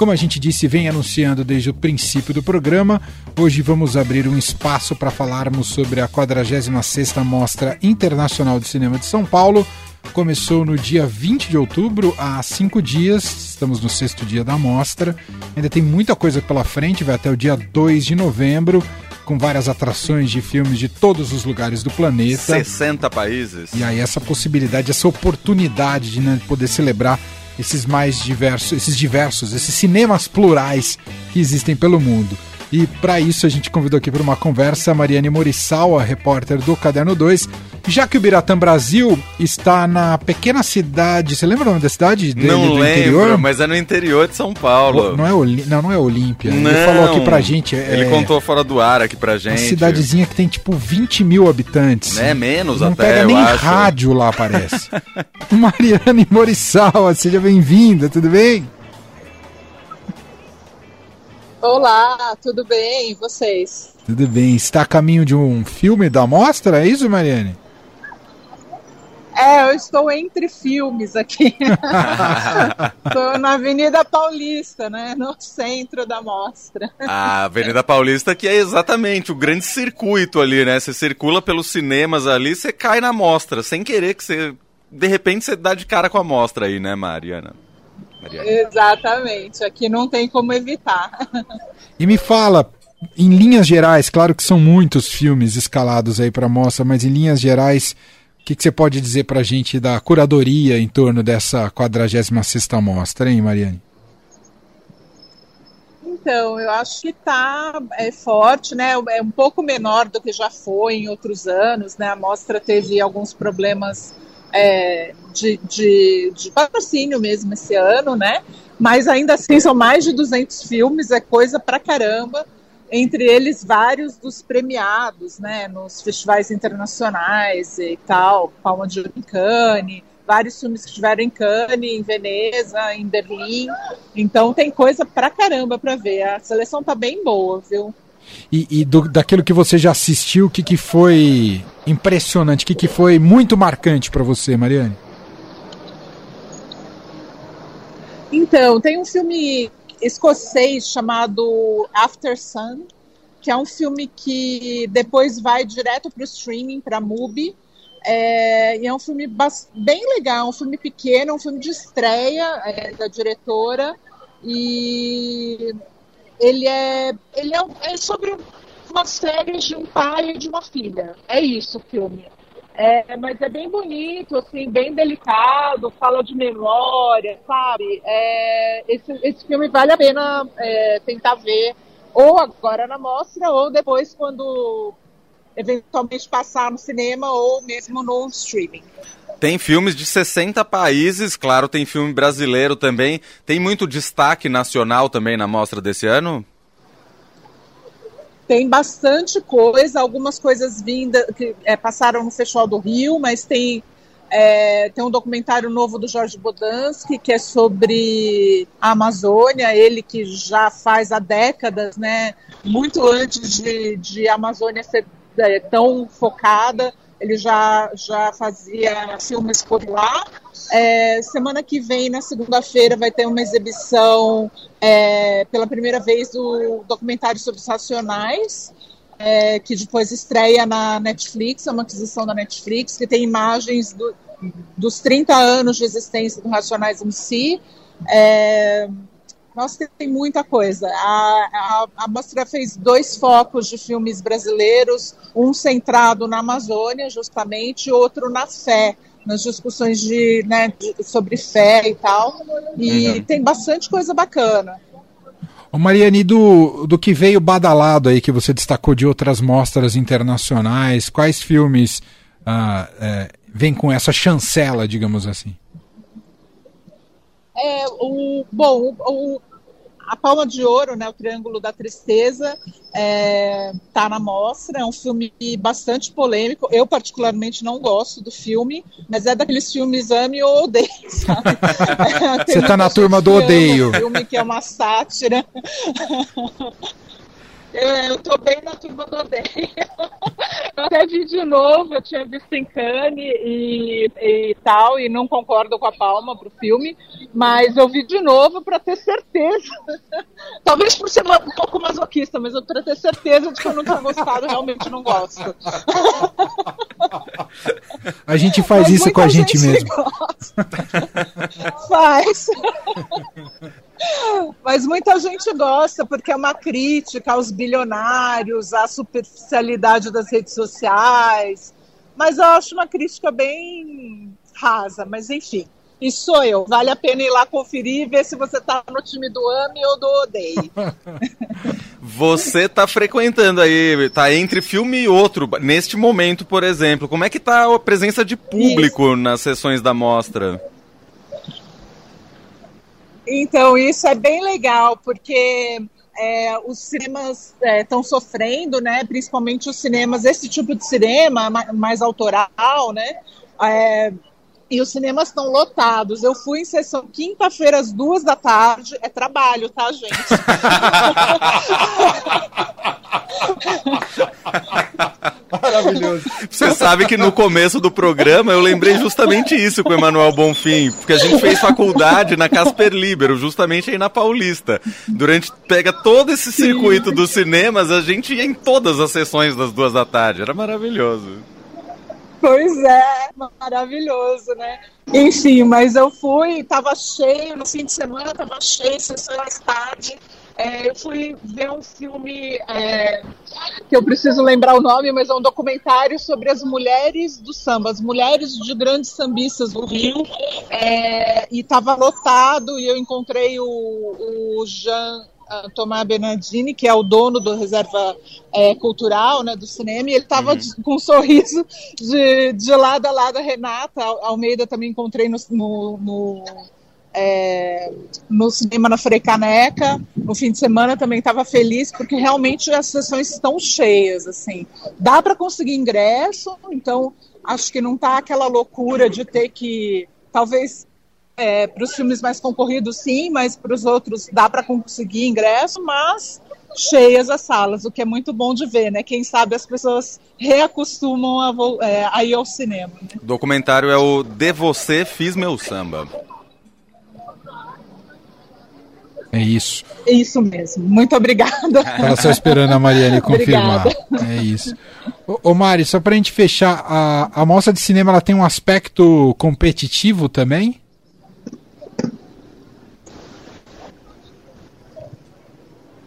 Como a gente disse, vem anunciando desde o princípio do programa, hoje vamos abrir um espaço para falarmos sobre a 46ª Mostra Internacional de Cinema de São Paulo. Começou no dia 20 de outubro, há cinco dias, estamos no sexto dia da mostra. Ainda tem muita coisa pela frente, vai até o dia 2 de novembro com várias atrações de filmes de todos os lugares do planeta. 60 países. E aí essa possibilidade, essa oportunidade de né, poder celebrar esses mais diversos, esses diversos, esses cinemas plurais que existem pelo mundo. E para isso a gente convidou aqui para uma conversa a Mariane Morissawa, repórter do Caderno 2. Já que o Biratã Brasil está na pequena cidade, você lembra o nome da cidade? Dele, não lembro, interior? mas é no interior de São Paulo. Não é, Oli não, não é Olímpia. Ele falou aqui pra gente. É, ele contou fora do ar aqui pra gente. Uma cidadezinha que tem tipo 20 mil habitantes. É menos não até, pega nem acho. rádio lá, parece. Mariane Morissawa, seja bem-vinda, tudo bem? Olá, tudo bem? E vocês? Tudo bem. Está a caminho de um filme da mostra, é isso, Mariane? É, eu estou entre filmes aqui. Estou na Avenida Paulista, né? No centro da mostra. A Avenida Paulista que é exatamente o grande circuito ali, né? Você circula pelos cinemas ali, você cai na mostra, sem querer que você... De repente você dá de cara com a mostra aí, né, Mariana? Exatamente, aqui não tem como evitar. E me fala, em linhas gerais, claro que são muitos filmes escalados aí para mostra, mas em linhas gerais, o que, que, você pode dizer para a gente da curadoria em torno dessa 46ª mostra, hein, Mariane? Então, eu acho que está é, forte, né? É um pouco menor do que já foi em outros anos, né? A mostra teve alguns problemas é, de, de, de, patrocínio mesmo esse ano, né? Mas ainda assim são mais de 200 filmes, é coisa pra caramba. Entre eles vários dos premiados, né? Nos festivais internacionais e tal, Palma de Ouro em Cannes, vários filmes que estiveram em Cannes, em Veneza, em Berlim. Então tem coisa pra caramba pra ver. A seleção tá bem boa, viu? E, e do, daquilo que você já assistiu, o que, que foi impressionante, o que, que foi muito marcante para você, Mariane? Então, tem um filme escocês chamado After Sun, que é um filme que depois vai direto para o streaming, para a MUBI. É, e é um filme bem legal, um filme pequeno, um filme de estreia é, da diretora. E ele é, ele é, é sobre uma série de um pai e de uma filha. É isso o filme. É, mas é bem bonito, assim, bem delicado, fala de memória, sabe? É, esse, esse filme vale a pena é, tentar ver, ou agora na mostra, ou depois quando eventualmente passar no cinema, ou mesmo no streaming. Tem filmes de 60 países, claro, tem filme brasileiro também. Tem muito destaque nacional também na mostra desse ano? Tem bastante coisa, algumas coisas vindas que é, passaram no Festival do Rio, mas tem, é, tem um documentário novo do Jorge Bodansky, que é sobre a Amazônia, ele que já faz há décadas, né, muito antes de, de a Amazônia ser é, tão focada, ele já, já fazia filmes por lá. É, semana que vem, na segunda-feira, vai ter uma exibição é, pela primeira vez do documentário sobre os Racionais, é, que depois estreia na Netflix, é uma aquisição da Netflix, que tem imagens do, dos 30 anos de existência do Racionais em si. Nossa, tem muita coisa. A, a, a mostra fez dois focos de filmes brasileiros, um centrado na Amazônia, justamente, outro na fé, nas discussões de, né, de, sobre fé e tal. E uhum. tem bastante coisa bacana. Ô Mariane, do, do que veio badalado aí, que você destacou de outras mostras internacionais, quais filmes ah, é, vêm com essa chancela, digamos assim? É, o, bom, o, o, a Palma de Ouro, né, o Triângulo da Tristeza, está é, na mostra. É um filme bastante polêmico. Eu, particularmente, não gosto do filme, mas é daqueles filmes ame ou odeio, sabe? Você está na turma do odeio. Um filme que é uma sátira. Eu tô bem na turma do odeio. Eu até vi de novo, eu tinha visto em Cannes e, e tal, e não concordo com a palma pro filme, mas eu vi de novo para ter certeza. Talvez por ser um pouco masoquista, mas eu para ter certeza de que eu não tinha gostado, realmente não gosto. A gente faz mas isso com a gente, gente mesmo. Faz. Mas muita gente gosta porque é uma crítica aos bilionários, à superficialidade das redes sociais. Mas eu acho uma crítica bem rasa, mas enfim. E sou eu. Vale a pena ir lá conferir e ver se você está no time do AME ou do ODEI. Você está frequentando aí, tá entre filme e outro, neste momento, por exemplo. Como é que tá a presença de público Isso. nas sessões da mostra? Então, isso é bem legal, porque é, os cinemas estão é, sofrendo, né? Principalmente os cinemas, esse tipo de cinema mais autoral, né? É, e os cinemas estão lotados. Eu fui em sessão quinta-feira às duas da tarde. É trabalho, tá, gente? Maravilhoso. Você sabe que no começo do programa eu lembrei justamente isso com o Emanuel Bonfim, porque a gente fez faculdade na Casper Libero, justamente aí na Paulista. Durante pega todo esse circuito dos cinemas, a gente ia em todas as sessões das duas da tarde. Era maravilhoso. Pois é, maravilhoso, né? Enfim, mas eu fui, tava cheio, no fim de semana tava cheio, sessão mais tarde. É, eu fui ver um filme é, que eu preciso lembrar o nome, mas é um documentário sobre as mulheres do samba, as mulheres de grandes sambistas do Rio. É, e estava lotado e eu encontrei o, o Jean Tomás Bernardini, que é o dono do Reserva é, Cultural né, do cinema, e ele estava uhum. com um sorriso de, de lado a lado a Renata Almeida também encontrei no, no, no é, no cinema na Frecaneca. No fim de semana também estava feliz, porque realmente as sessões estão cheias. assim. Dá para conseguir ingresso, então acho que não está aquela loucura de ter que. Talvez é, para os filmes mais concorridos, sim, mas para os outros dá para conseguir ingresso, mas cheias as salas, o que é muito bom de ver, né? Quem sabe as pessoas reacostumam a, é, a ir ao cinema. Né? O documentário é o De Você Fiz Meu Samba. É isso. É isso mesmo. Muito obrigada. Estava só esperando a Mariane confirmar. é isso. Ô, ô Mari, só para a gente fechar, a, a mostra de cinema ela tem um aspecto competitivo também?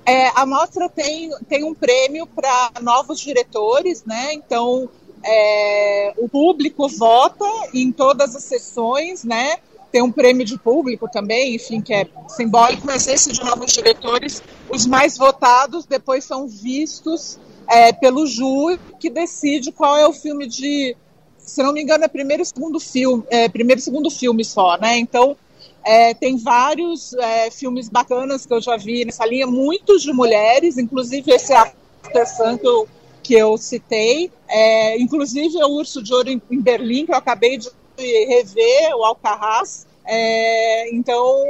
É, a mostra tem, tem um prêmio para novos diretores, né? Então é, o público vota em todas as sessões, né? tem um prêmio de público também, enfim, que é simbólico, mas esse de novos diretores, os mais votados depois são vistos é, pelo júri, que decide qual é o filme de, se não me engano, é primeiro e segundo filme, é, primeiro e segundo filme só, né? Então é, tem vários é, filmes bacanas que eu já vi nessa linha, muitos de mulheres, inclusive esse After Sun que eu, que eu citei, é, inclusive é o Urso de Ouro em, em Berlim, que eu acabei de rever o Alcarraz. É, então,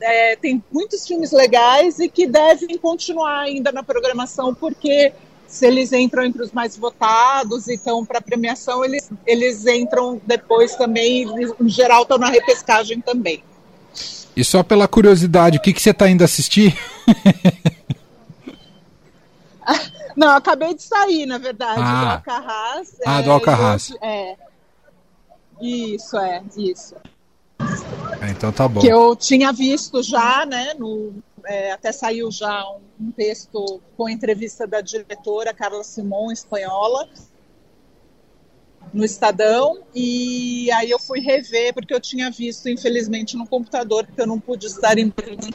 é, tem muitos filmes legais e que devem continuar ainda na programação, porque se eles entram entre os mais votados, então para premiação eles, eles entram depois também, em geral estão na repescagem também. E só pela curiosidade, o que, que você está indo assistir? Não, acabei de sair, na verdade, ah. do Alcarraz. Ah, é, do Alcarraz. é, isso, é, isso. É, então tá bom. Que eu tinha visto já, né, no, é, até saiu já um, um, texto com entrevista da diretora Carla Simon, espanhola, no Estadão, e aí eu fui rever, porque eu tinha visto, infelizmente, no computador, porque eu não pude estar em Berlim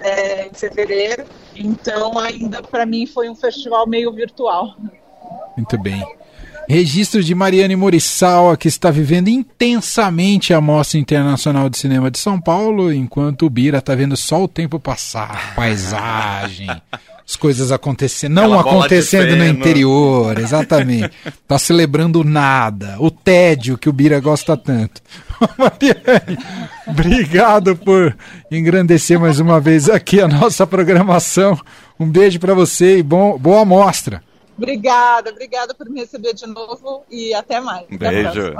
é, em fevereiro, então ainda para mim foi um festival meio virtual. Muito bem. Registro de Mariane Morissaua, que está vivendo intensamente a Mostra Internacional de Cinema de São Paulo, enquanto o Bira está vendo só o tempo passar, paisagem, as coisas acontecendo, não acontecendo no interior, exatamente. Está celebrando nada, o tédio que o Bira gosta tanto. Mariane, obrigado por engrandecer mais uma vez aqui a nossa programação. Um beijo para você e bom, boa mostra. Obrigada, obrigada por me receber de novo e até mais. Beijo.